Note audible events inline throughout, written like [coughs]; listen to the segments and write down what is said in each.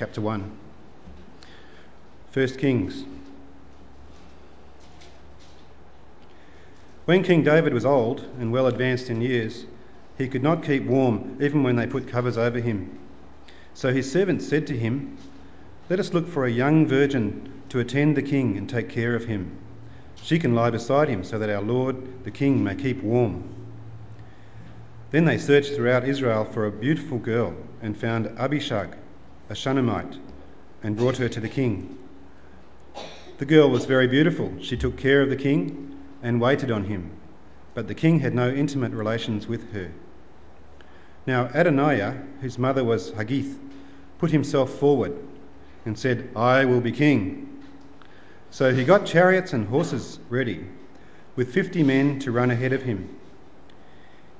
chapter 1. 1 Kings. When King David was old and well advanced in years, he could not keep warm even when they put covers over him. So his servants said to him, Let us look for a young virgin to attend the king and take care of him. She can lie beside him so that our Lord the king may keep warm. Then they searched throughout Israel for a beautiful girl and found Abishag, a Shunammite, and brought her to the king. The girl was very beautiful. She took care of the king and waited on him, but the king had no intimate relations with her. Now Adoniah, whose mother was Haggith, put himself forward and said, I will be king. So he got chariots and horses ready, with fifty men to run ahead of him.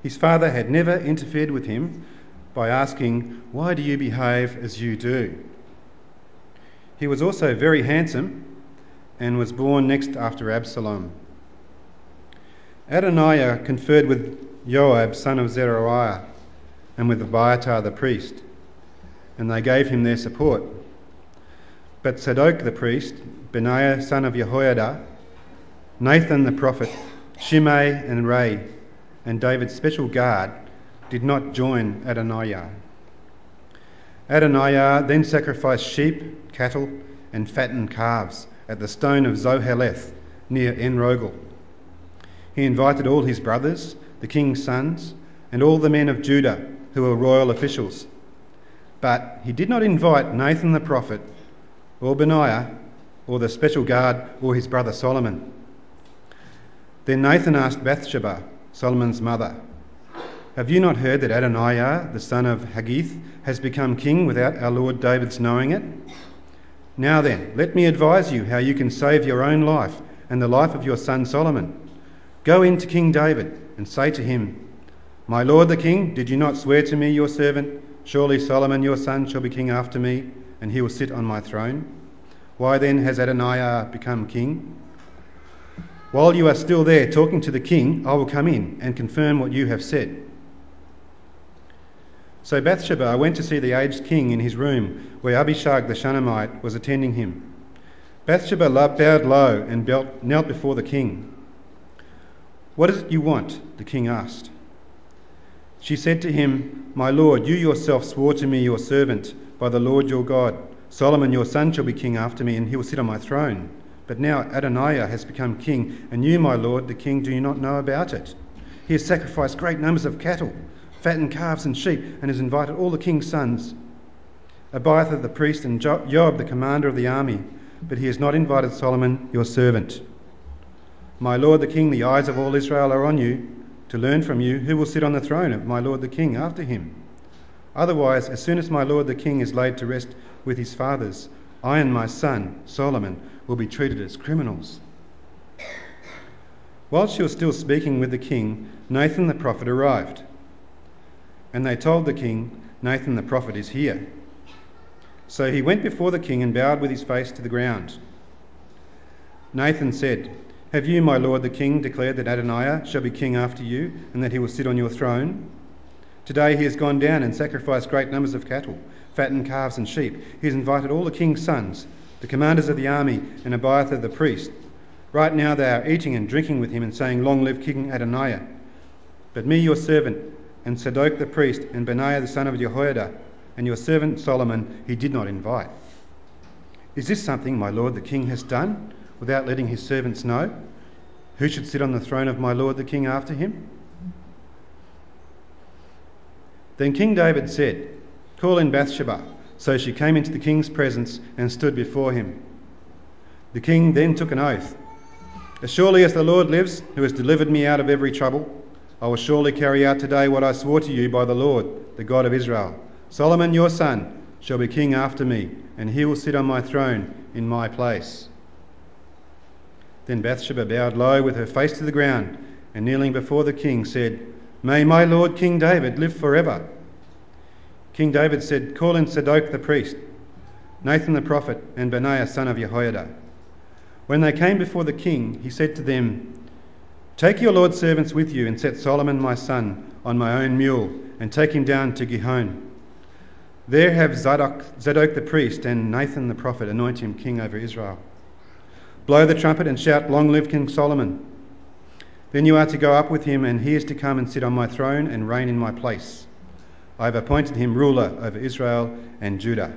His father had never interfered with him by asking, Why do you behave as you do? He was also very handsome and was born next after Absalom. Adoniah conferred with Joab, son of Zeruiah, and with Abiathar the priest, and they gave him their support. But Zadok the priest, Benaiah son of Jehoiada, Nathan the prophet, Shimei and Rei, and David's special guard did not join Adoniah. Adoniah then sacrificed sheep, cattle, and fattened calves at the stone of Zoheleth near En-rogel. He invited all his brothers, the king's sons, and all the men of Judah who were royal officials. But he did not invite Nathan the prophet, or Benaiah, or the special guard, or his brother Solomon. Then Nathan asked Bathsheba, Solomon's mother, Have you not heard that Adoniah, the son of Haggith, has become king without our Lord David's knowing it? Now then, let me advise you how you can save your own life and the life of your son Solomon. Go in to King David and say to him, My lord the king, did you not swear to me, your servant, Surely Solomon your son shall be king after me, and he will sit on my throne? Why then has Adoniah become king? While you are still there talking to the king, I will come in and confirm what you have said. So Bathsheba went to see the aged king in his room, where Abishag the Shunammite was attending him. Bathsheba bowed low and knelt before the king. What is it you want? the king asked. She said to him, My lord, you yourself swore to me, your servant, by the Lord your God, Solomon your son shall be king after me, and he will sit on my throne. But now Adoniah has become king, and you, my lord, the king, do you not know about it? He has sacrificed great numbers of cattle, fattened calves and sheep, and has invited all the king's sons, Abiathar the priest, and Joab the commander of the army, but he has not invited Solomon your servant. My lord the king, the eyes of all Israel are on you to learn from you who will sit on the throne of my lord the king after him. Otherwise, as soon as my lord the king is laid to rest with his fathers, I and my son Solomon will be treated as criminals. While she was still speaking with the king, Nathan the prophet arrived. And they told the king, Nathan the prophet is here. So he went before the king and bowed with his face to the ground. Nathan said, have you, my lord the king, declared that Adoniah shall be king after you, and that he will sit on your throne? Today he has gone down and sacrificed great numbers of cattle, fattened calves and sheep. He has invited all the king's sons, the commanders of the army, and Abiathar the priest. Right now they are eating and drinking with him and saying, Long live King Adoniah. But me, your servant, and Zadok the priest, and Benaiah the son of Jehoiada, and your servant Solomon, he did not invite. Is this something my lord the king has done? without letting his servants know? Who should sit on the throne of my lord the king after him? Then King David said, Call in Bathsheba. So she came into the king's presence and stood before him. The king then took an oath As surely as the Lord lives, who has delivered me out of every trouble, I will surely carry out today what I swore to you by the Lord, the God of Israel. Solomon your son shall be king after me, and he will sit on my throne in my place. Then Bathsheba bowed low with her face to the ground, and kneeling before the king, said, May my lord King David live forever. King David said, Call in Zadok the priest, Nathan the prophet, and Benaiah son of Jehoiada. When they came before the king, he said to them, Take your lord's servants with you, and set Solomon my son on my own mule, and take him down to Gihon. There have Zadok, Zadok the priest and Nathan the prophet anoint him king over Israel. Blow the trumpet and shout, Long live King Solomon! Then you are to go up with him, and he is to come and sit on my throne and reign in my place. I have appointed him ruler over Israel and Judah.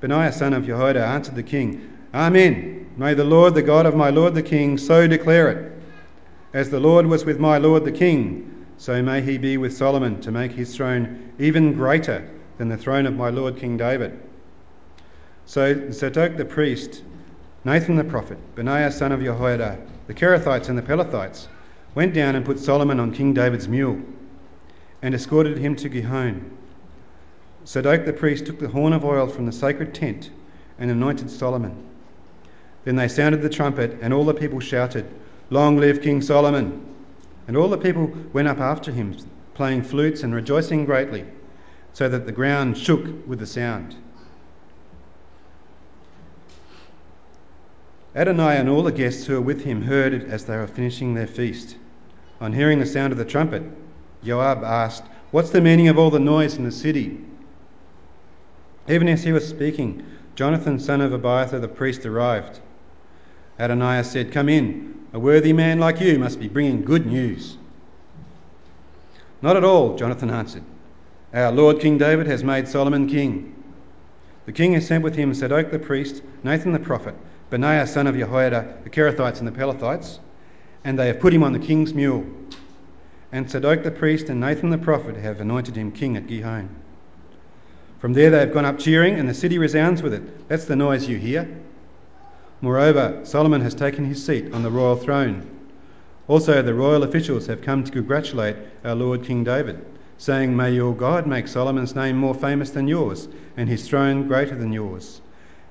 Benaiah son of Jehoiada answered the king, Amen. May the Lord, the God of my Lord the king, so declare it. As the Lord was with my Lord the king, so may he be with Solomon to make his throne even greater than the throne of my Lord King David. So Zadok the priest, Nathan the prophet, Benaiah son of Jehoiada, the Kerethites and the Pelethites went down and put Solomon on King David's mule and escorted him to Gihon. Zadok the priest took the horn of oil from the sacred tent and anointed Solomon. Then they sounded the trumpet, and all the people shouted, Long live King Solomon! And all the people went up after him, playing flutes and rejoicing greatly, so that the ground shook with the sound. Adonai and all the guests who were with him heard it as they were finishing their feast. On hearing the sound of the trumpet, Joab asked, What's the meaning of all the noise in the city? Even as he was speaking, Jonathan, son of Abiathar the priest, arrived. Adonai said, Come in. A worthy man like you must be bringing good news. Not at all, Jonathan answered. Our Lord King David has made Solomon king. The king has sent with him Zadok the priest, Nathan the prophet, Benaiah son of Jehoiada, the Kerethites and the Pelethites, and they have put him on the king's mule. And Zadok the priest and Nathan the prophet have anointed him king at Gihon. From there they have gone up cheering, and the city resounds with it. That's the noise you hear. Moreover, Solomon has taken his seat on the royal throne. Also, the royal officials have come to congratulate our Lord King David, saying, May your God make Solomon's name more famous than yours, and his throne greater than yours.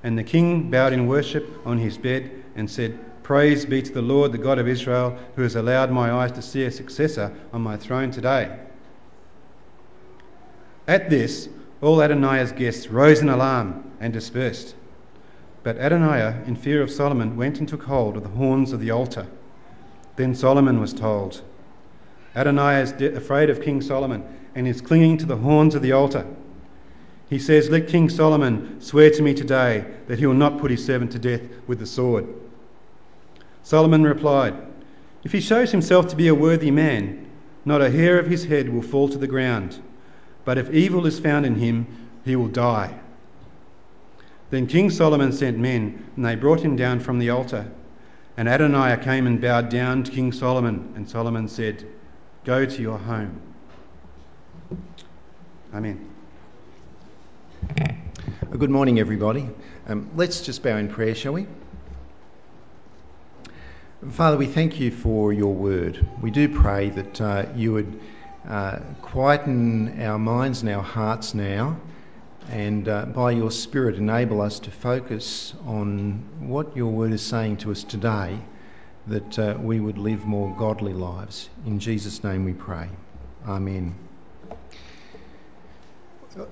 And the king bowed in worship on his bed and said, Praise be to the Lord, the God of Israel, who has allowed my eyes to see a successor on my throne today. At this, all Adonaiah's guests rose in alarm and dispersed. But Adoniah, in fear of Solomon, went and took hold of the horns of the altar. Then Solomon was told, Adoniah is de- afraid of King Solomon and is clinging to the horns of the altar. He says, Let King Solomon swear to me today that he will not put his servant to death with the sword. Solomon replied, If he shows himself to be a worthy man, not a hair of his head will fall to the ground. But if evil is found in him, he will die. Then King Solomon sent men, and they brought him down from the altar. And Adoniah came and bowed down to King Solomon, and Solomon said, Go to your home. Amen. Good morning, everybody. Um, let's just bow in prayer, shall we? Father, we thank you for your word. We do pray that uh, you would uh, quieten our minds and our hearts now and uh, by your Spirit enable us to focus on what your word is saying to us today, that uh, we would live more godly lives. In Jesus' name we pray. Amen.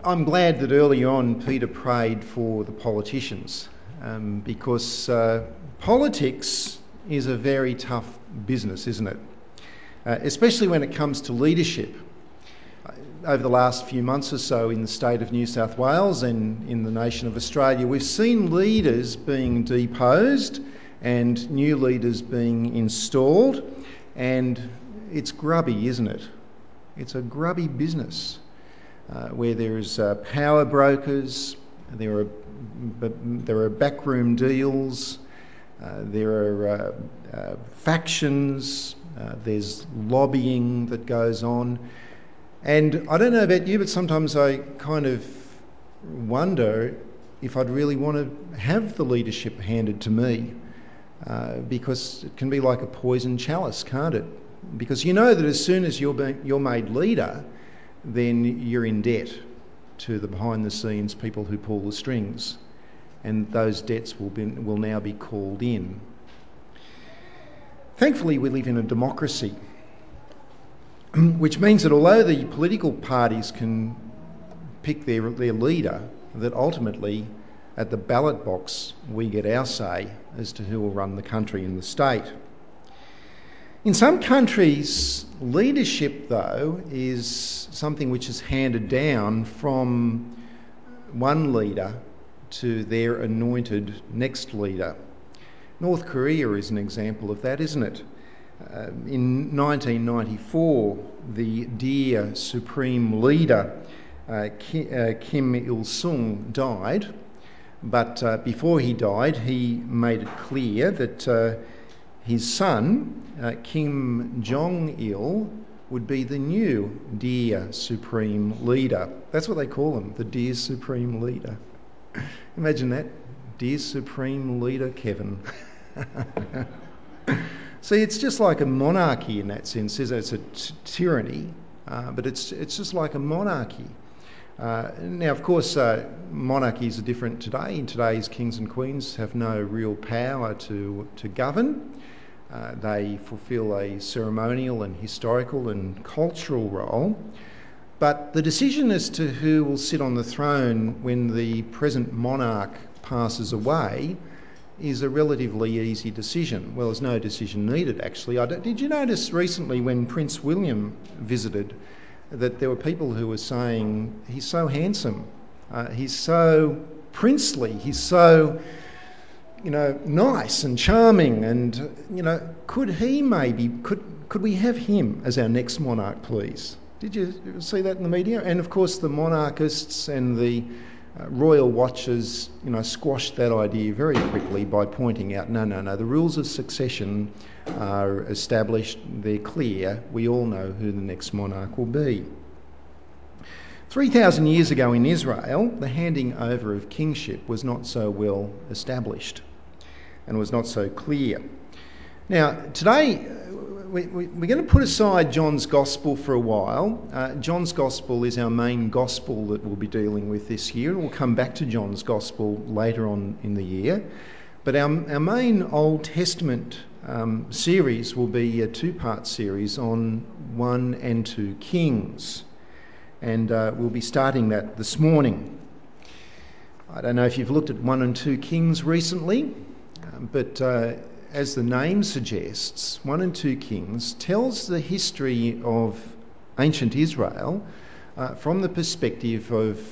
I'm glad that early on Peter prayed for the politicians um, because uh, politics is a very tough business, isn't it? Uh, especially when it comes to leadership over the last few months or so in the state of New South Wales and in the nation of Australia, we've seen leaders being deposed and new leaders being installed, and it's grubby, isn't it? It's a grubby business uh, where there's uh, power brokers, there are there are backroom deals, uh, there are uh, uh, factions, uh, there's lobbying that goes on. And I don't know about you, but sometimes I kind of wonder if I'd really want to have the leadership handed to me. Uh, because it can be like a poison chalice, can't it? Because you know that as soon as you're, being, you're made leader, then you're in debt to the behind the scenes people who pull the strings, and those debts will, be, will now be called in. Thankfully, we live in a democracy [clears throat] which means that although the political parties can pick their, their leader, that ultimately at the ballot box we get our say as to who will run the country and the state. In some countries, leadership, though, is something which is handed down from one leader to their anointed next leader. North Korea is an example of that, isn't it? Uh, in 1994, the dear Supreme Leader uh, Kim, uh, Il sung died, but before he died, he made it clear that his son, Kim Jong il, would be the new dear Supreme Leader. That's what they call him, the dear Supreme Leader. Imagine that. Dear Supreme Leader Kevin. [laughs] [coughs] See, it's just like a monarchy in that sense. It's a t- tyranny, uh, but it's, it's just like a monarchy. Uh, now, of course, uh, monarchies are different today. In today's kings and queens have no real power to, to govern. Uh, they fulfil a ceremonial and historical and cultural role. But the decision as to who will sit on the throne when the present monarch passes away is a relatively easy decision. Well, there's no decision needed, actually. did you notice recently when Prince William visited that there were people who were saying, he's so handsome, uh, he's so princely, he's so you know, nice and charming, and you know, could he maybe could could we have him as our next monarch, please? Did you see that in the media? And of course, the monarchists and the uh, royal watchers, you know, squashed that idea very quickly by pointing out, no, no, no, the rules of succession are established, they're clear, we all know who the next monarch will be. 3,000 years ago in Israel, the handing over of kingship was not so well established and was not so clear. Now, today we, we, are going to put aside John's Gospel for a while. Uh, John's Gospel is our main Gospel that we'll be dealing with this year. We'll come back to John's Gospel later on in the year. But our, our main Old Testament um, series will be a two part series on 1 and 2 Kings. And uh, we'll be starting that this morning. I don't know if you've looked at 1 and 2 Kings recently. Um, but uh, as the name suggests, 1 and 2 Kings tells the history of ancient Israel uh, from the perspective of,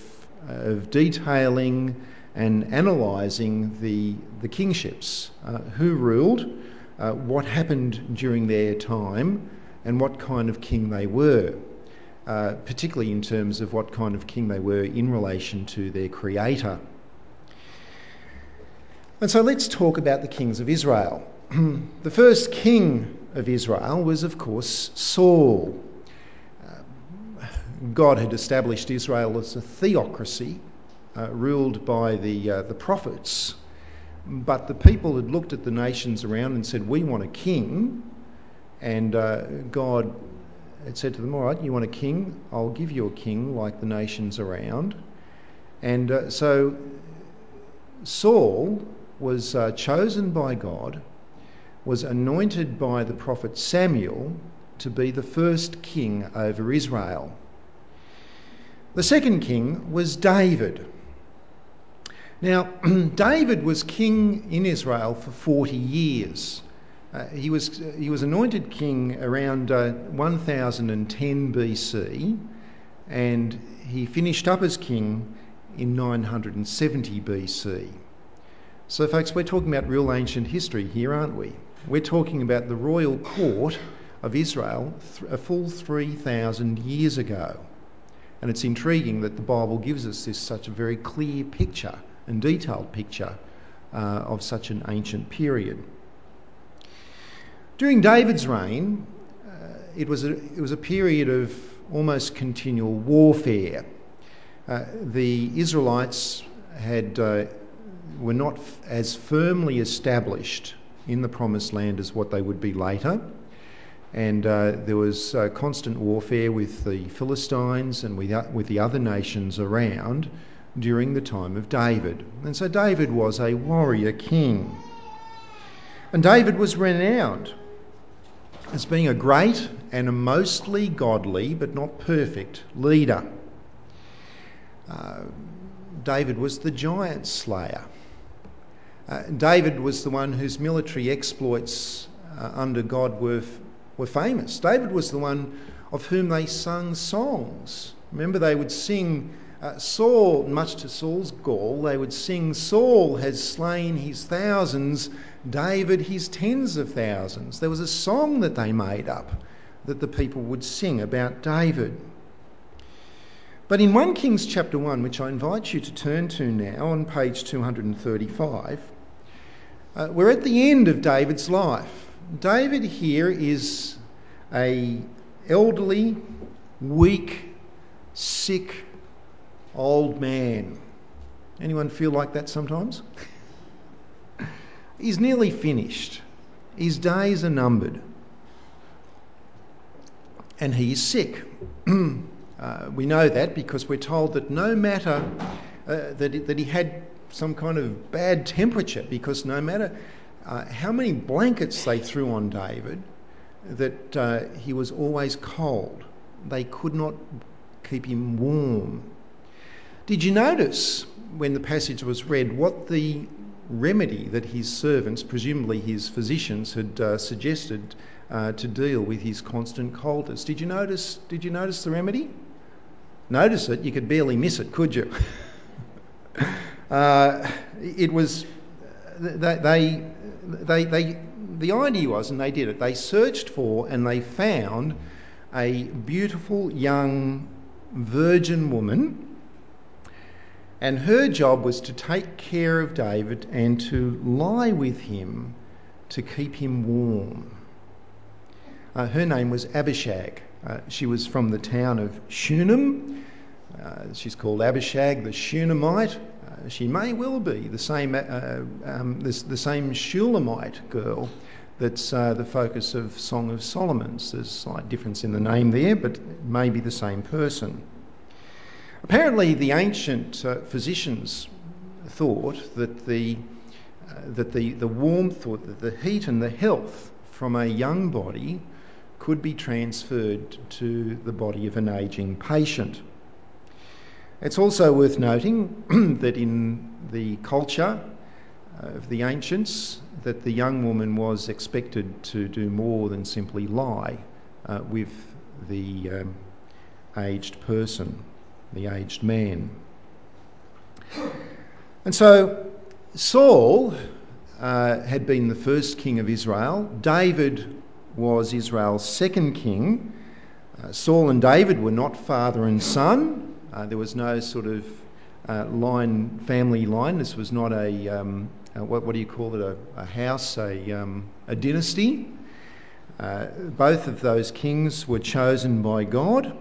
of detailing and analysing the, the kingships, uh, who ruled, uh, what happened during their time, and what kind of king they were. Uh, particularly in terms of what kind of king they were in relation to their creator. And so let's talk about the kings of Israel. The first king of Israel was, of course, Saul. Uh, God had established Israel as a theocracy uh, ruled by the, uh, the prophets. But the people had looked at the nations around and said, We want a king. And uh, God had said to them, All right, you want a king? I'll give you a king like the nations around. And uh, so Saul was uh, chosen by God, was anointed by the prophet Samuel to be the first king over Israel. The second king was David. Now, [clears throat] David was king in Israel for 40 years. Uh, he, was, he was anointed king around uh, 1010 BC and he finished up as king in 970 BC. So, folks, we're talking about real ancient history here, aren't we? We're talking about the royal court of Israel a full 3,000 years ago. And it's intriguing that the Bible gives us this such a very clear picture and detailed picture uh, of such an ancient period. During David's reign, uh, it, was a, it was a period of almost continual warfare. Uh, the Israelites had uh, were not as firmly established in the promised land as what they would be later. And uh, there was uh, constant warfare with the Philistines and with, uh, with the other nations around during the time of David. And so David was a warrior king. And David was renowned as being a great and a mostly godly but not perfect leader. Uh, David was the giant slayer. Uh, David was the one whose military exploits uh, under God were were famous. David was the one of whom they sung songs. Remember, they would sing uh, Saul, much to Saul's gall, they would sing, Saul has slain his thousands, David his tens of thousands. There was a song that they made up that the people would sing about David. But in 1 Kings chapter 1, which I invite you to turn to now on page 235, uh, we're at the end of David's life. David here is a elderly, weak, sick, old man. Anyone feel like that sometimes? [laughs] He's nearly finished. His days are numbered. And he is sick. [clears throat] uh, we know that because we're told that no matter uh, that, that he had some kind of bad temperature, because no matter uh, how many blankets they threw on David, that uh, he was always cold. They could not keep him warm. Did you notice when the passage was read what the remedy that his servants, presumably his physicians, had uh, suggested uh, to deal with his constant coldness? Did you notice? Did you notice the remedy? Notice it. You could barely miss it, could you? [laughs] uh, it was they, they they the idea was, and they did it. They searched for and they found a beautiful young virgin woman and her job was to take care of David and to lie with him to keep him warm. Uh, her name was Abishag. Uh, she was from the town of Shunem. Uh, she's called Abishag the Shunammite. Uh, she may well be the same, uh, um, this, the same Shulamite girl that's uh, the focus of Song of Solomon's. There's a slight difference in the name there, but maybe the same person. Apparently, the ancient physicians thought that the that the, the warmth or the heat and the health from a young body could be transferred to the body of an ageing patient. It's also worth noting [clears throat] that in the culture of the ancients, that the young woman was expected to do more than simply lie uh, with the um, aged person the aged man. And so Saul uh, had been the first king of Israel. David was Israel's second king. Uh, Saul and David were not father and son. Uh, there was no sort of uh, line, family line. This was not a, um, a what, what, do you call it, a, a house, a, um, a dynasty. Uh, both of those kings were chosen by God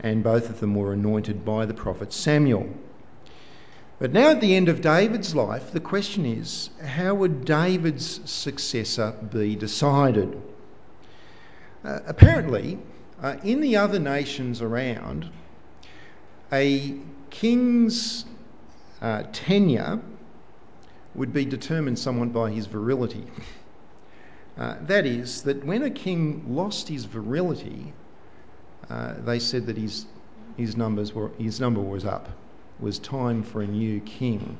and both of them were anointed by the prophet Samuel. But now, at the end of David's life, the question is how would David's successor be decided? Uh, apparently, uh, in the other nations around, a king's uh, tenure would be determined somewhat by his virility. Uh, that is, that when a king lost his virility, uh, they said that his, his, numbers were, his number was up. It was time for a new king.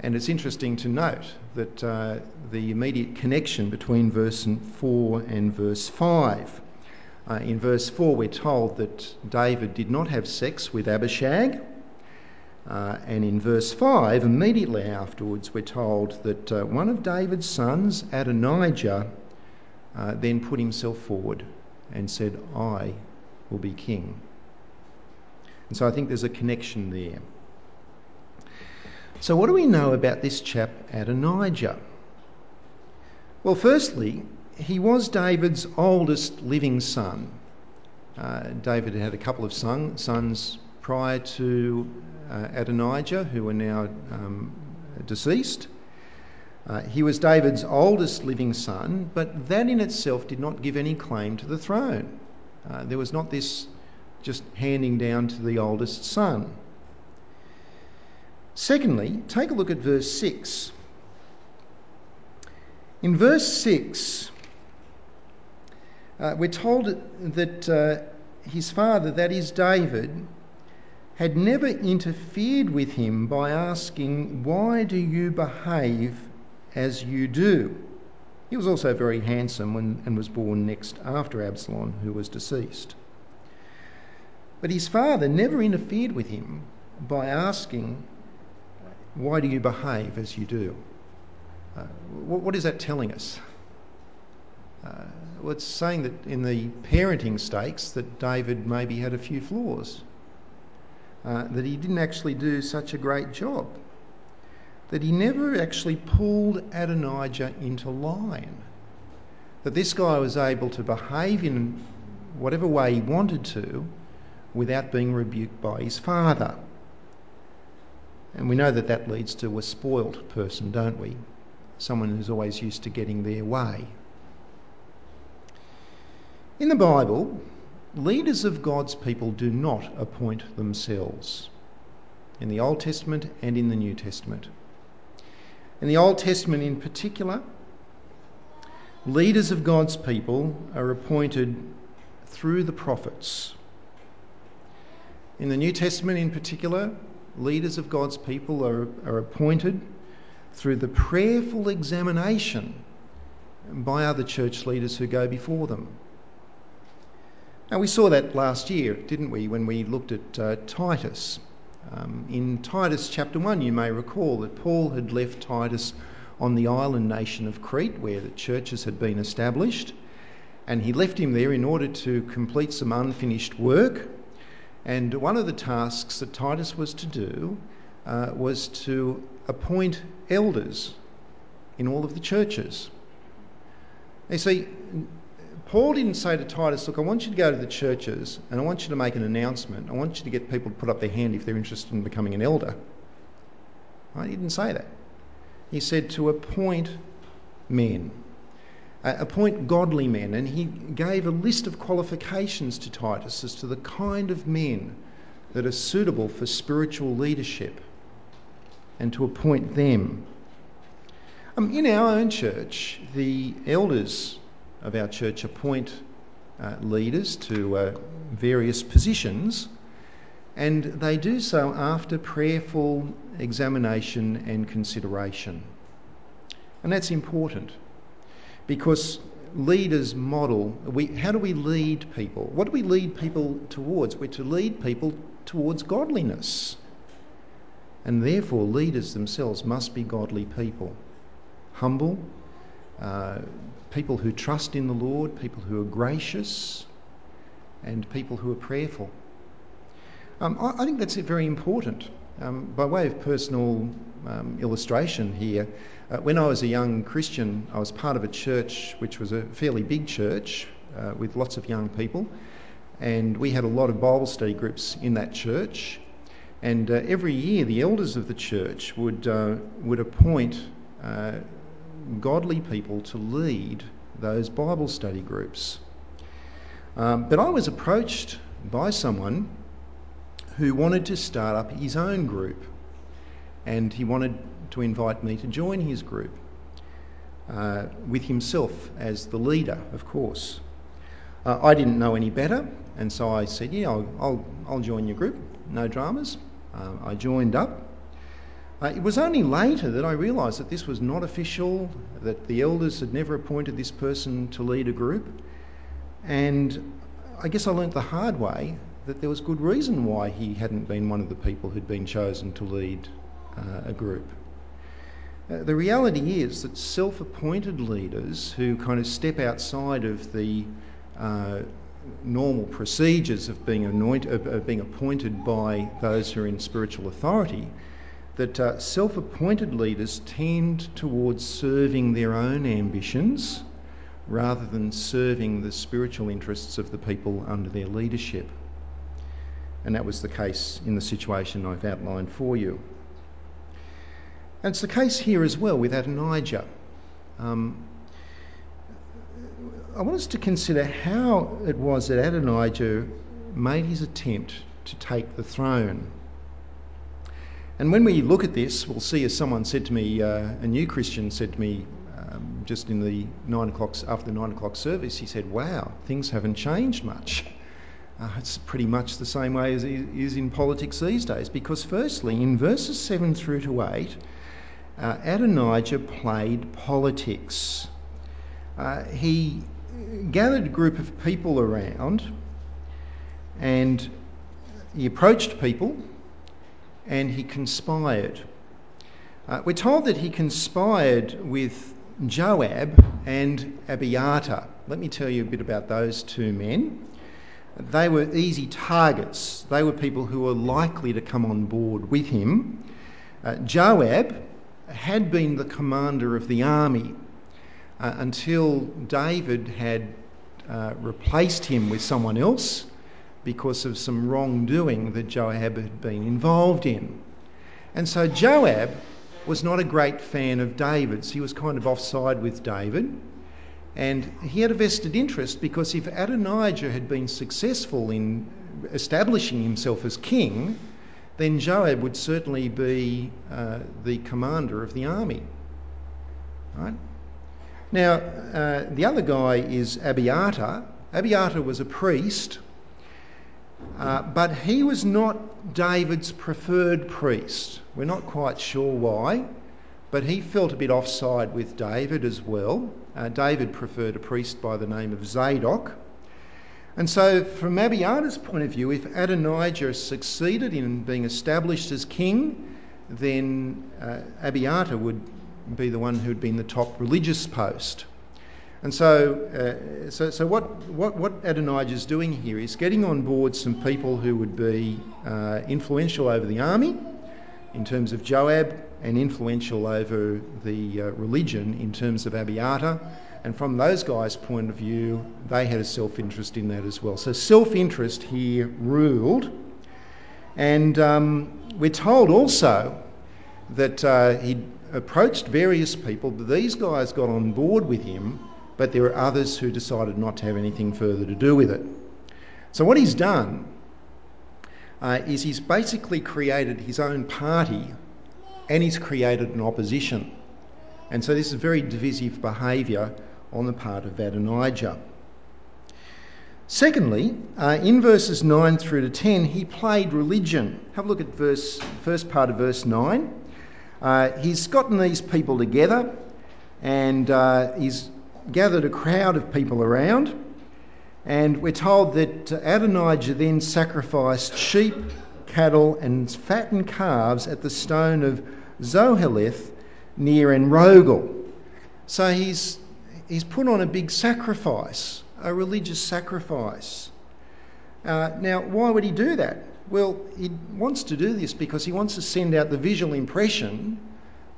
And it's interesting to note that uh, the immediate connection between verse 4 and verse 5. Uh, in verse 4, we're told that David did not have sex with Abishag. Uh, and in verse 5, immediately afterwards, we're told that uh, one of David's sons, Adonijah, uh, then put himself forward and said, I will be king. And so I think there's a connection there. So, what do we know about this chap Adonijah? Well, firstly, he was David's oldest living son. Uh, David had a couple of son, sons prior to uh, Adonijah, who are now um, deceased. Uh, he was David's oldest living son, but that in itself did not give any claim to the throne. Uh, there was not this just handing down to the oldest son. Secondly, take a look at verse 6. In verse 6, uh, we're told that uh, his father, that is David, had never interfered with him by asking, Why do you behave as you do. He was also very handsome when, and was born next after Absalom, who was deceased. But his father never interfered with him by asking, Why do you behave as you do? Uh, what, what is that telling us? Uh, well, it's saying that in the parenting stakes that David maybe had a few flaws, uh, that he didn't actually do such a great job, that he never actually pulled Adonijah into line, that this guy was able to behave in whatever way he wanted to without being rebuked by his father. And we know that that leads to a spoilt person, don't we? Someone who's always used to getting their way. In the Bible, leaders of God's people do not appoint themselves, in the Old Testament and in the New Testament. In the Old Testament, in particular, leaders of God's people are appointed through the prophets. In the New Testament, in particular, leaders of God's people are, are appointed through the prayerful examination by other church leaders who go before them. Now, we saw that last year, didn't we, when we looked at uh, Titus. Um, in Titus chapter 1, you may recall that Paul had left Titus on the island nation of Crete, where the churches had been established, and he left him there in order to complete some unfinished work. And one of the tasks that Titus was to do uh, was to appoint elders in all of the churches. You see, Paul didn't say to Titus, Look, I want you to go to the churches and I want you to make an announcement. I want you to get people to put up their hand if they're interested in becoming an elder. He didn't say that. He said to appoint men, appoint godly men. And he gave a list of qualifications to Titus as to the kind of men that are suitable for spiritual leadership and to appoint them. Um, in our own church, the elders of our church appoint uh, leaders to uh, various positions, and they do so after prayerful examination and consideration. And that's important because leaders model we, how do we lead people? What do we lead people towards? We're to lead people towards godliness. And therefore, leaders themselves must be godly people, humble, uh, people who trust in the Lord, people who are gracious, and people who are prayerful. Um, I, I, think that's very important. Um, by way of personal um, illustration here, uh, when I was a young Christian, I was part of a church which was a fairly big church uh, with lots of young people, and we had a lot of Bible study groups in that church. And uh, every year, the elders of the church would uh, would appoint uh, godly people to lead those Bible study groups. Um, but I was approached by someone who wanted to start up his own group and he wanted to invite me to join his group uh, with himself as the leader, of course. Uh, I didn't know any better, and so I said, Yeah, I'll, I'll, I'll join your group, no dramas. Uh, I joined up uh, it was only later that I realised that this was not official, that the elders had never appointed this person to lead a group. And I guess I learnt the hard way that there was good reason why he hadn't been one of the people who'd been chosen to lead uh, a group. Uh, the reality is that self appointed leaders who kind of step outside of the uh, normal procedures of being, anoint, of, being appointed by those who are in spiritual authority that uh, self appointed leaders tend towards serving their own ambitions rather than serving the spiritual interests of the people under their leadership. And that was the case in the situation I've outlined for you. And it's the case here as well with Adonijah. Um, I want us to consider how it was that Adonijah made his attempt to take the throne. And when we look at this, we'll see, as someone said to me, uh, a new Christian said to me um, just in the nine o'clock after the nine o'clock service, he said, "Wow, things haven't changed much." Uh, it's pretty much the same way as it is in politics these days. Because firstly, in verses seven through to eight, uh, Adonijah played politics. uh, he gathered a group of people around and he approached people and he conspired. Uh, we're told that he conspired with Joab and Abiathar. Let me tell you a bit about those two men. They were easy targets. They were people who were likely to come on board with him. Uh, Joab had been the commander of the army uh, until David had uh, replaced him with someone else because of some wrongdoing that Joab had been involved in. And so Joab was not a great fan of David's. He was kind of offside with David. And he had a vested interest because if Adonijah had been successful in establishing himself as king, then Joab would certainly be uh, the commander of the army. Right? Now, uh, the other guy is Abiathar. Abiathar was a priest, uh, but he was not David's preferred priest. We're not quite sure why, but he felt a bit offside with David as well. Uh, David preferred a priest by the name of Zadok. And so, from Abiathar's point of view, if Adonijah succeeded in being established as king, then uh, Abiathar would be the one who'd been the top religious post. And so, uh, so, so what, what, what Adonijah is doing here is getting on board some people who would be uh, influential over the army in terms of Joab and influential over the uh, religion in terms of Abiathar. And from those guys' point of view, they had a self interest in that as well. So self interest here ruled. And um, we're told also that uh, he approached various people, but these guys got on board with him, but there were others who decided not to have anything further to do with it. So, what he's done uh, is he's basically created his own party and he's created an opposition. And so, this is very divisive behaviour on the part of Adonijah. Secondly, uh, in verses 9 through to 10, he played religion. Have a look at verse first part of verse 9. Uh, he's gotten these people together and uh, he's gathered a crowd of people around. And we're told that Adonijah then sacrificed sheep, cattle, and fattened calves at the stone of Zoheleth near Enrogel. So he's, he's put on a big sacrifice, a religious sacrifice. Uh, now, why would he do that? Well, he wants to do this because he wants to send out the visual impression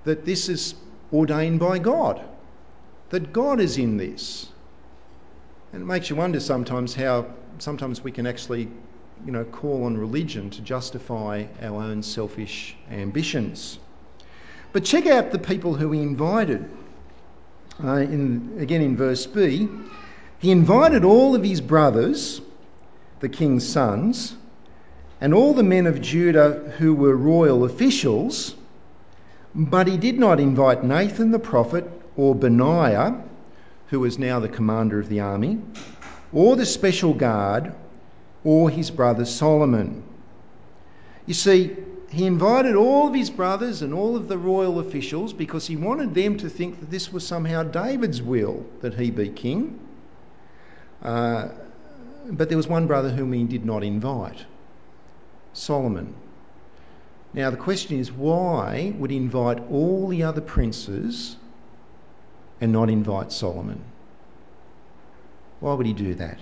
that this is ordained by God, that God is in this. And it makes you wonder sometimes how sometimes we can actually, you know, call on religion to justify our own selfish ambitions. But check out the people who he invited. Uh, in, again, in verse B, he invited all of his brothers, the king's sons, and all the men of Judah who were royal officials, but he did not invite Nathan the prophet or Benaiah, who was now the commander of the army, or the special guard, or his brother Solomon. You see, he invited all of his brothers and all of the royal officials because he wanted them to think that this was somehow David's will that he be king. Uh, but there was one brother whom he did not invite. Solomon. Now, the question is why would he invite all the other princes and not invite Solomon? Why would he do that?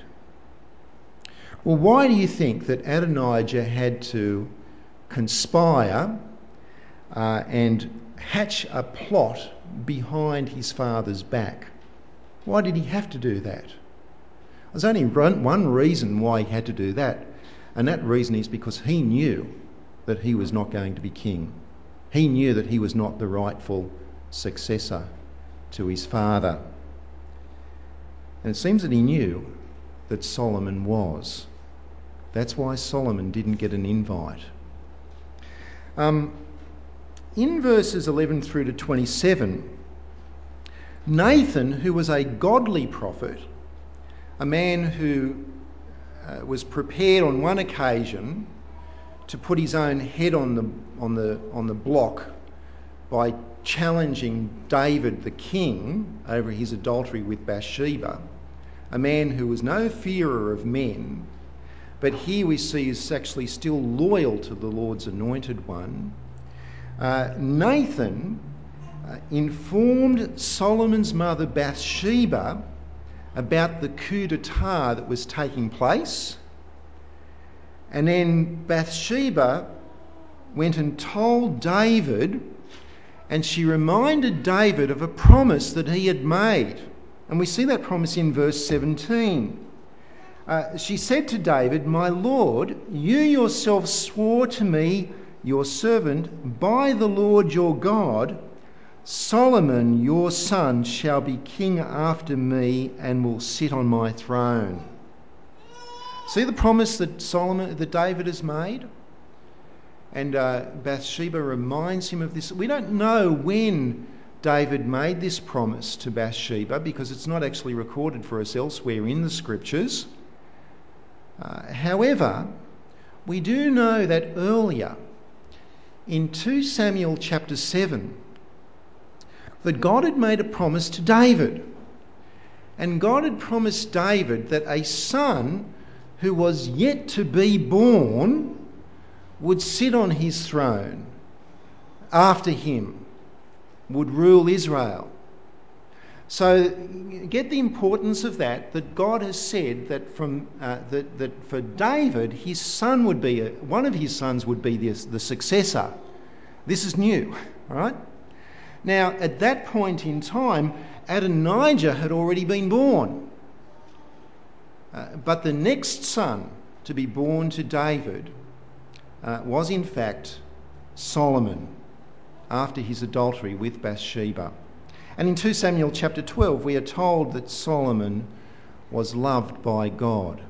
Well, why do you think that Adonijah had to conspire uh, and hatch a plot behind his father's back? Why did he have to do that? There's only one reason why he had to do that, and that reason is because he knew that he was not going to be king. He knew that he was not the rightful successor to his father. And it seems that he knew that Solomon was. That's why Solomon didn't get an invite. Um, in verses 11 through to 27, Nathan, who was a godly prophet, a man who uh, was prepared on one occasion to put his own head on the, on the, on the block by challenging David the king over his adultery with Bathsheba, a man who was no fearer of men, but here we see is actually still loyal to the Lord's anointed one. Uh, Nathan uh, informed Solomon's mother Bathsheba about the coup d'etat that was taking place. And then Bathsheba went and told David, and she reminded David of a promise that he had made. And we see that promise in verse 17. Uh, she said to David, My Lord, you yourself swore to me, your servant, by the Lord your God, Solomon your son shall be king after me and will sit on my throne. See the promise that Solomon, that David has made? And uh, Bathsheba reminds him of this. We don't know when David made this promise to Bathsheba because it's not actually recorded for us elsewhere in the scriptures. Uh, however, we do know that earlier in 2 Samuel chapter 7 that God had made a promise to David. And God had promised David that a son who was yet to be born would sit on his throne after him, would rule Israel. So get the importance of that, that God has said that, from, uh, that, that for David, his son would be, a, one of his sons would be the, the successor. This is new, all right? Now, at that point in time, Adonijah had already been born. Uh, but the next son to be born to David uh, was, in fact, Solomon after his adultery with Bathsheba. And in 2 Samuel chapter 12, we are told that Solomon was loved by God.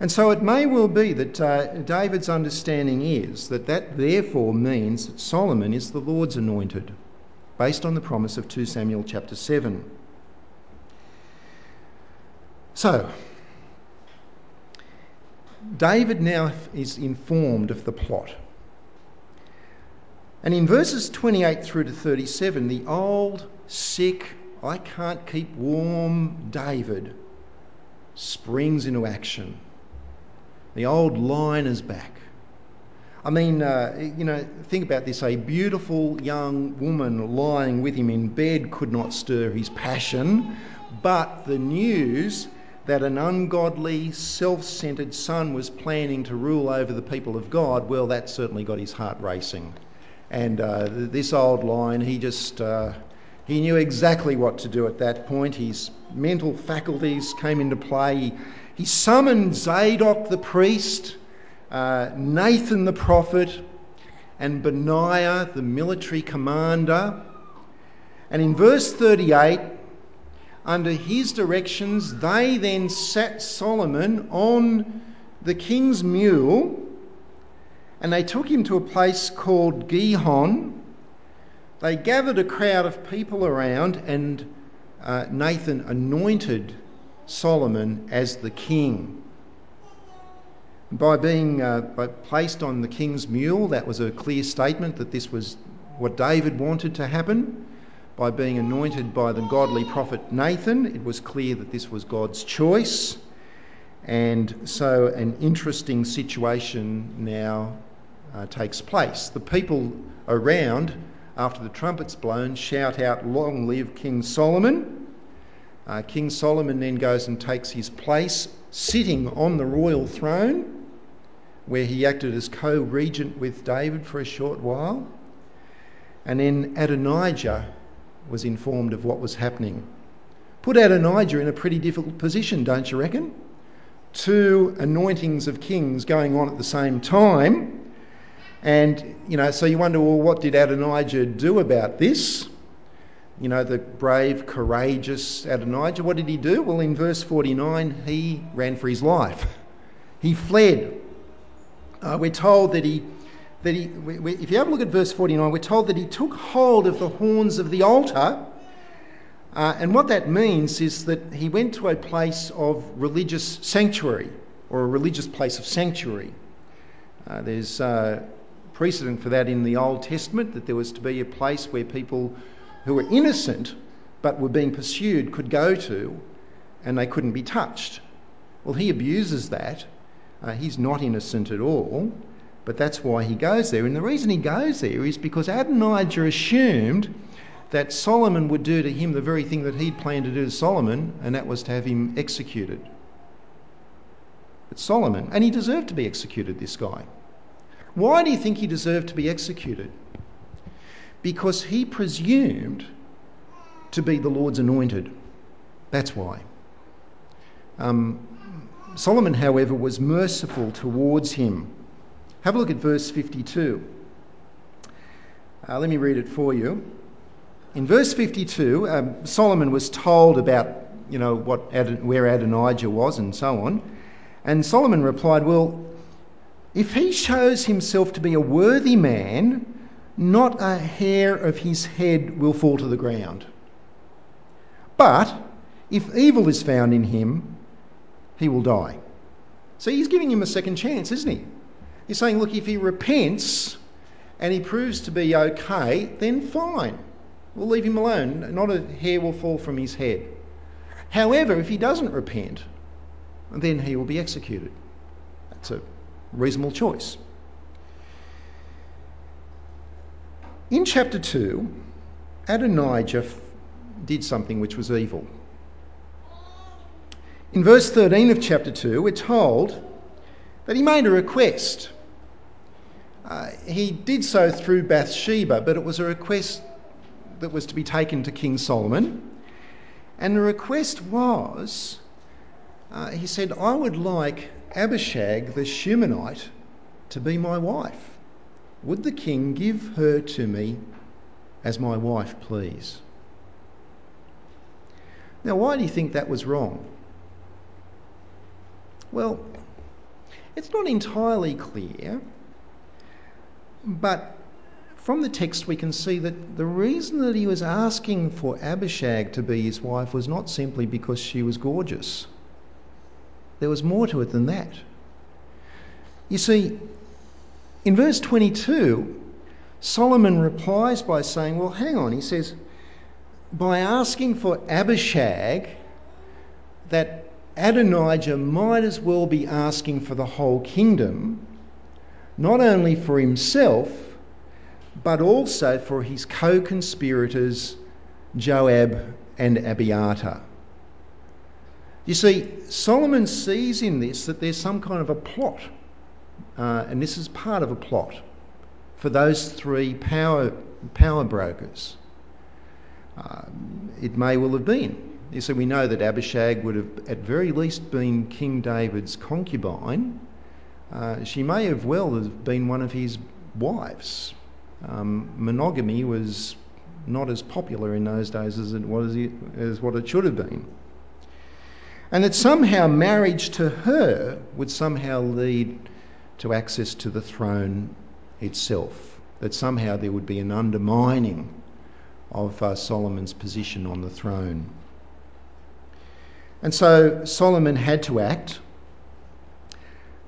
And so it may well be that uh, David's understanding is that that therefore means that Solomon is the Lord's anointed, based on the promise of 2 Samuel chapter 7. So, David now is informed of the plot. And in verses 28 through to 37, the old, sick, I can't keep warm David springs into action. The old line is back. I mean, uh, you know, think about this. A beautiful young woman lying with him in bed could not stir his passion, but the news that an ungodly, self centered son was planning to rule over the people of God, well, that certainly got his heart racing. And uh, this old line, he just. Uh, he knew exactly what to do at that point. His mental faculties came into play. He, he summoned Zadok the priest, uh, Nathan the prophet, and Benaiah the military commander. And in verse 38, under his directions, they then sat Solomon on the king's mule and they took him to a place called Gihon. They gathered a crowd of people around, and uh, Nathan anointed Solomon as the king. By being uh, placed on the king's mule, that was a clear statement that this was what David wanted to happen by being anointed by the godly prophet Nathan. It was clear that this was God's choice. And so an interesting situation now uh, takes place. The people around, after the trumpet's blown, shout out, Long live King Solomon. Uh, King Solomon then goes and takes his place, sitting on the royal throne, where he acted as co regent with David for a short while. And then Adonijah was informed of what was happening. Put Adonijah in a pretty difficult position, don't you reckon? Two anointings of kings going on at the same time. And, you know, so you wonder, well, what did Adonijah do about this? You know, the brave, courageous Adonijah, what did he do? Well, in verse 49, he ran for his life. He fled. Uh, we're told that he that he, if you have a look at verse 49, we're told that he took hold of the horns of the altar. Uh, and what that means is that he went to a place of religious sanctuary or a religious place of sanctuary. Uh, there's uh, precedent for that in the Old Testament, that there was to be a place where people who were innocent but were being pursued could go to and they couldn't be touched. Well, he abuses that. Uh, he's not innocent at all, but that's why he goes there. And the reason he goes there is because Adonijah assumed that Solomon would do to him the very thing that he'd planned to do to Solomon, and that was to have him executed. But Solomon, and he deserved to be executed, this guy. Why do you think he deserved to be executed? Because he presumed to be the Lord's anointed. That's why. Um, Solomon, however, was merciful towards him. Have a look at verse 52. Uh, let me read it for you. In verse 52, um, Solomon was told about, you know, what where Adonijah was and so on. And Solomon replied, Well, if he shows himself to be a worthy man, not a hair of his head will fall to the ground. But if evil is found in him, he will die. So he's giving him a second chance, isn't he? He's saying, look, if he repents and he proves to be okay, then fine. We'll leave him alone. Not a hair will fall from his head. However, if he doesn't repent, then he will be executed. That's a reasonable choice. In chapter 2, Adonijah did something which was evil. In verse 13 of chapter 2, we're told that he made a request. Uh, he did so through Bathsheba, but it was a request that was to be taken to King Solomon. And the request was uh, he said, I would like Abishag the Shunammite to be my wife. Would the king give her to me as my wife, please? Now, why do you think that was wrong? Well, it's not entirely clear, but from the text we can see that the reason that he was asking for Abishag to be his wife was not simply because she was gorgeous. There was more to it than that. You see, in verse 22, Solomon replies by saying, Well, hang on, he says, by asking for Abishag, that Adonijah might as well be asking for the whole kingdom, not only for himself, but also for his co conspirators Joab and Abiathar. You see, Solomon sees in this that there's some kind of a plot, uh, and this is part of a plot for those three power, power brokers. Uh, it may well have been. You see, we know that Abishag would have, at very least, been King David's concubine. Uh, she may have well have been one of his wives. Um, monogamy was not as popular in those days as it was as what it should have been and that somehow marriage to her would somehow lead to access to the throne itself, that somehow there would be an undermining of uh, Solomon's position on the throne. And so Solomon had to act.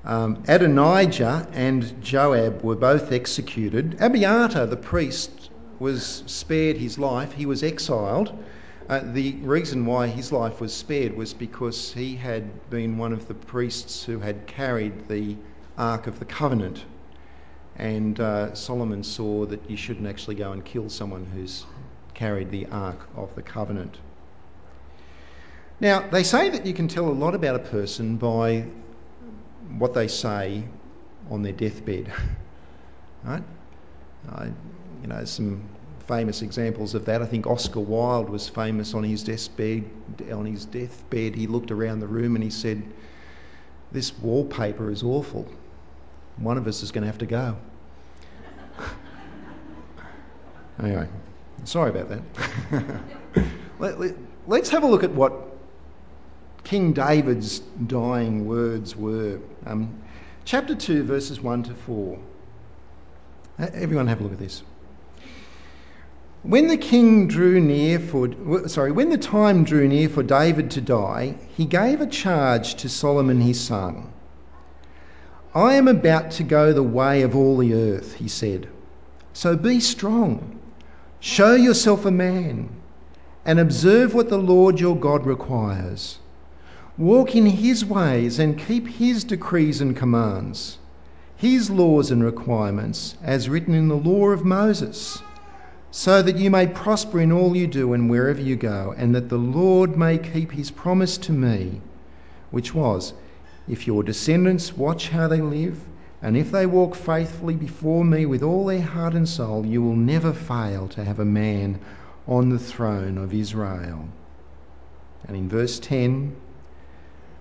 Um, Adonijah and Joab were both executed. Abiathar, the priest, was spared his life. He was exiled uh, the reason why his life was spared was because he had been one of the priests who had carried the Ark of the Covenant. And uh, Solomon saw that you shouldn't actually go and kill someone who's carried the Ark of the Covenant. Now, they say that you can tell a lot about a person by what they say on their deathbed. [laughs] right? Uh, you know, some famous examples of that. I think Oscar Wilde was famous on his deathbed. On his deathbed, he looked around the room and he said, "This wallpaper is awful. One of us is going to have to go." [laughs] anyway, sorry about that. [laughs] Let, let, have a look at what King David's dying words were. Um, chapter 2, verses 1 to 4. Everyone have a look at this. When the king drew near for, sorry, when the time drew near for David to die, he gave a charge to Solomon his son. I am about to go the way of all the earth, he said. So be strong, show yourself a man, and observe what the Lord your God requires. Walk in his ways and keep his decrees and commands, his laws and requirements, as written in the law of Moses, so that you may prosper in all you do and wherever you go, and that the Lord may keep his promise to me, which was, If your descendants watch how they live, and if they walk faithfully before me with all their heart and soul, you will never fail to have a man on the throne of Israel. And in verse 10,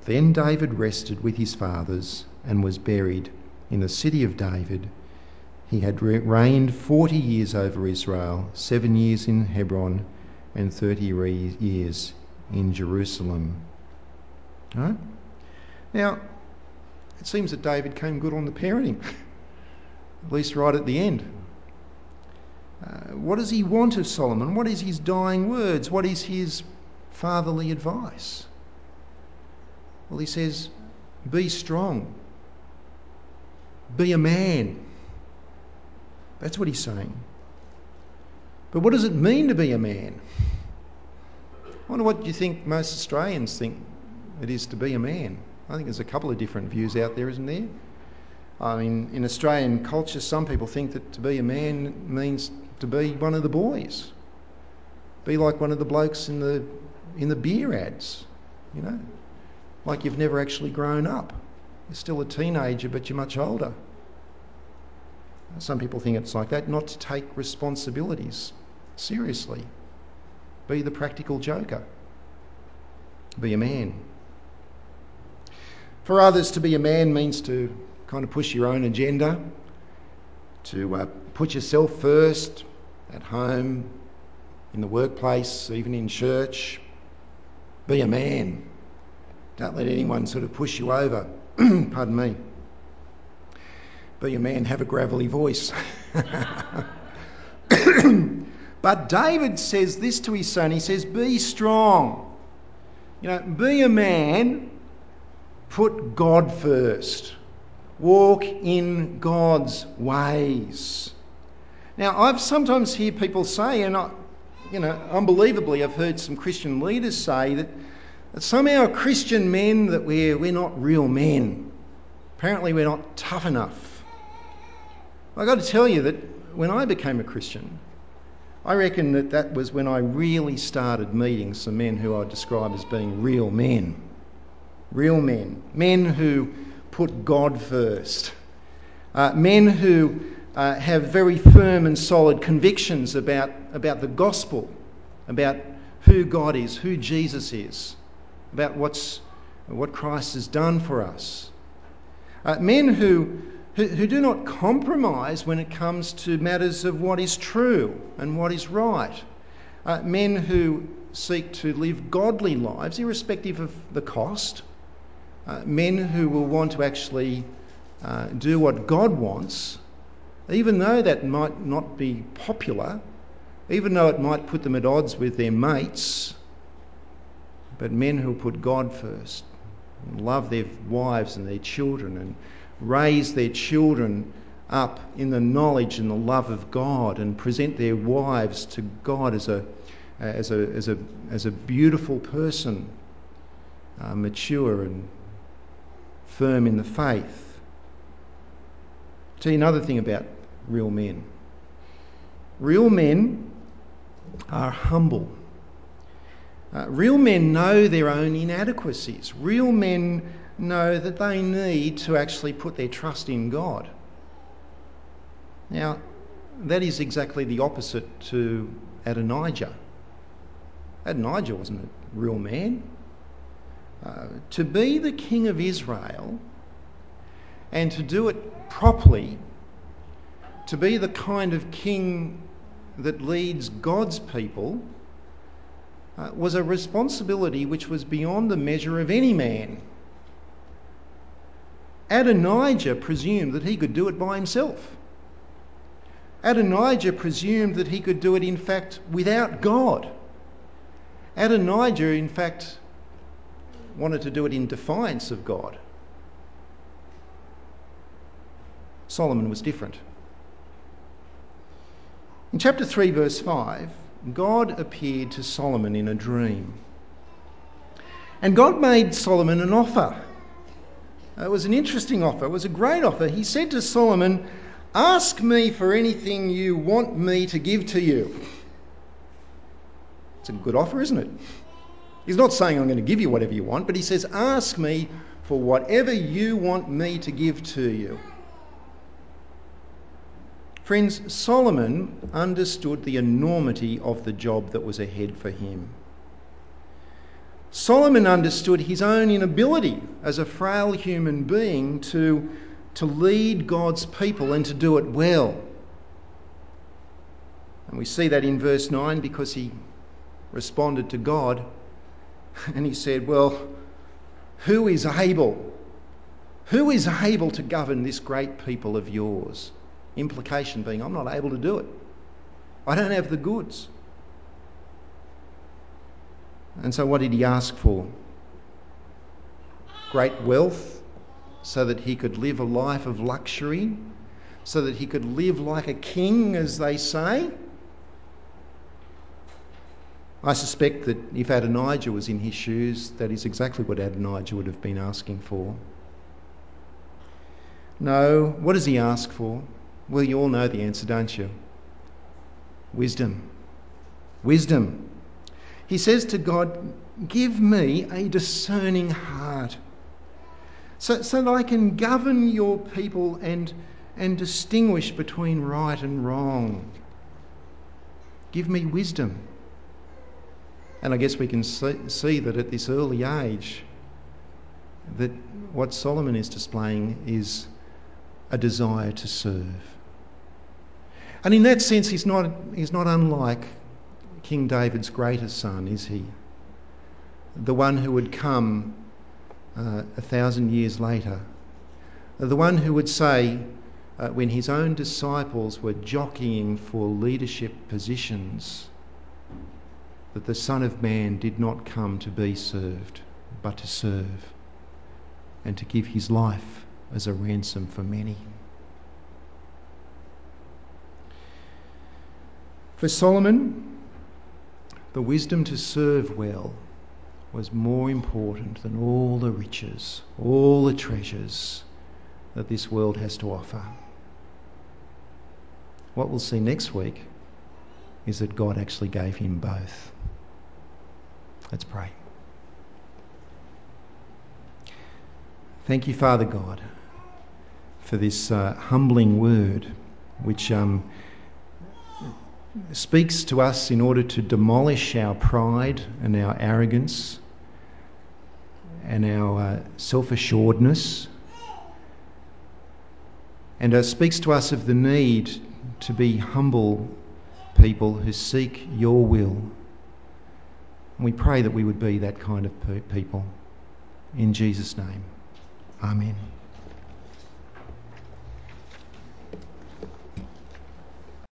then David rested with his fathers and was buried in the city of David. He had reigned 40 years over Israel, seven years in Hebron, and 30 years in Jerusalem. Now, it seems that David came good on the parenting, [laughs] at least right at the end. Uh, what does he want of Solomon? What is his dying words? What is his fatherly advice? Well, he says, Be strong, be a man. That's what he's saying. But what does it mean to be a man? I wonder what you think most Australians think it is to be a man. I think there's a couple of different views out there, isn't there? I mean, in Australian culture, some people think that to be a man means to be one of the boys, be like one of the blokes in the in the beer ads, you know, like you've never actually grown up. You're still a teenager, but you're much older. Some people think it's like that, not to take responsibilities seriously. Be the practical joker. Be a man. For others, to be a man means to kind of push your own agenda, to uh, put yourself first at home, in the workplace, even in church. Be a man. Don't let anyone sort of push you over. [clears throat] Pardon me. Be a man, have a gravelly voice. [laughs] but David says this to his son. He says, Be strong. You know, be a man, put God first. Walk in God's ways. Now, I've sometimes hear people say, and I, you know, unbelievably, I've heard some Christian leaders say that, that somehow Christian men that we're we're not real men. Apparently, we're not tough enough. I've got to tell you that when I became a Christian, I reckon that that was when I really started meeting some men who I describe as being real men. Real men. Men who put God first. Uh, men who uh, have very firm and solid convictions about, about the gospel, about who God is, who Jesus is, about what's, what Christ has done for us. Uh, men who, who, who do not compromise when it comes to matters of what is true and what is right. Uh, men who seek to live godly lives, irrespective of the cost. Uh, men who will want to actually uh, do what God wants even though that might not be popular, even though it might put them at odds with their mates, but men who put God first and love their wives and their children and raise their children up in the knowledge and the love of God and present their wives to God as a, as a, as a, as a beautiful person, uh, mature and firm in the faith. I'll tell you another thing about real men. Real men are humble. Uh, real men know their own inadequacies. Real men know that they need to actually put their trust in God. Now, that is exactly the opposite to Adonijah. Adonijah wasn't a real man. Uh, to be the king of Israel and to do it properly to be the kind of king that leads God's people uh, was a responsibility which was beyond the measure of any man. Adonijah presumed that he could do it by himself. Adonijah presumed that he could do it, in fact, without God. Adonijah, in fact, wanted to do it in defiance of God. Solomon was different. In chapter 3, verse 5, God appeared to Solomon in a dream. And God made Solomon an offer. It was an interesting offer, it was a great offer. He said to Solomon, Ask me for anything you want me to give to you. It's a good offer, isn't it? He's not saying I'm going to give you whatever you want, but he says, Ask me for whatever you want me to give to you. Friends, Solomon understood the enormity of the job that was ahead for him. Solomon understood his own inability as a frail human being to, to lead God's people and to do it well. And we see that in verse 9 because he responded to God and he said, Well, who is able? Who is able to govern this great people of yours? Implication being, I'm not able to do it. I don't have the goods. And so, what did he ask for? Great wealth so that he could live a life of luxury, so that he could live like a king, as they say. I suspect that if Adonijah was in his shoes, that is exactly what Adonijah would have been asking for. No, what does he ask for? Well, you all know the answer, don't you? Wisdom. Wisdom. He says to God, Give me a discerning heart so, so that I can govern your people and, and distinguish between right and wrong. Give me wisdom. And I guess we can see, see that at this early age, that what Solomon is displaying is a desire to serve. And in that sense, he's not, he's not unlike King David's greatest son, is he? The one who would come uh, a thousand years later. The one who would say, uh, when his own disciples were jockeying for leadership positions, that the Son of Man did not come to be served, but to serve and to give his life as a ransom for many. For Solomon, the wisdom to serve well was more important than all the riches, all the treasures that this world has to offer. What we'll see next week is that God actually gave him both. Let's pray. Thank you, Father God, for this uh, humbling word which um, speaks to us in order to demolish our pride and our arrogance and our uh, self assuredness, and uh, speaks to us of the need to be humble people who seek your will and we pray that we would be that kind of people. In Jesus' name, Amen.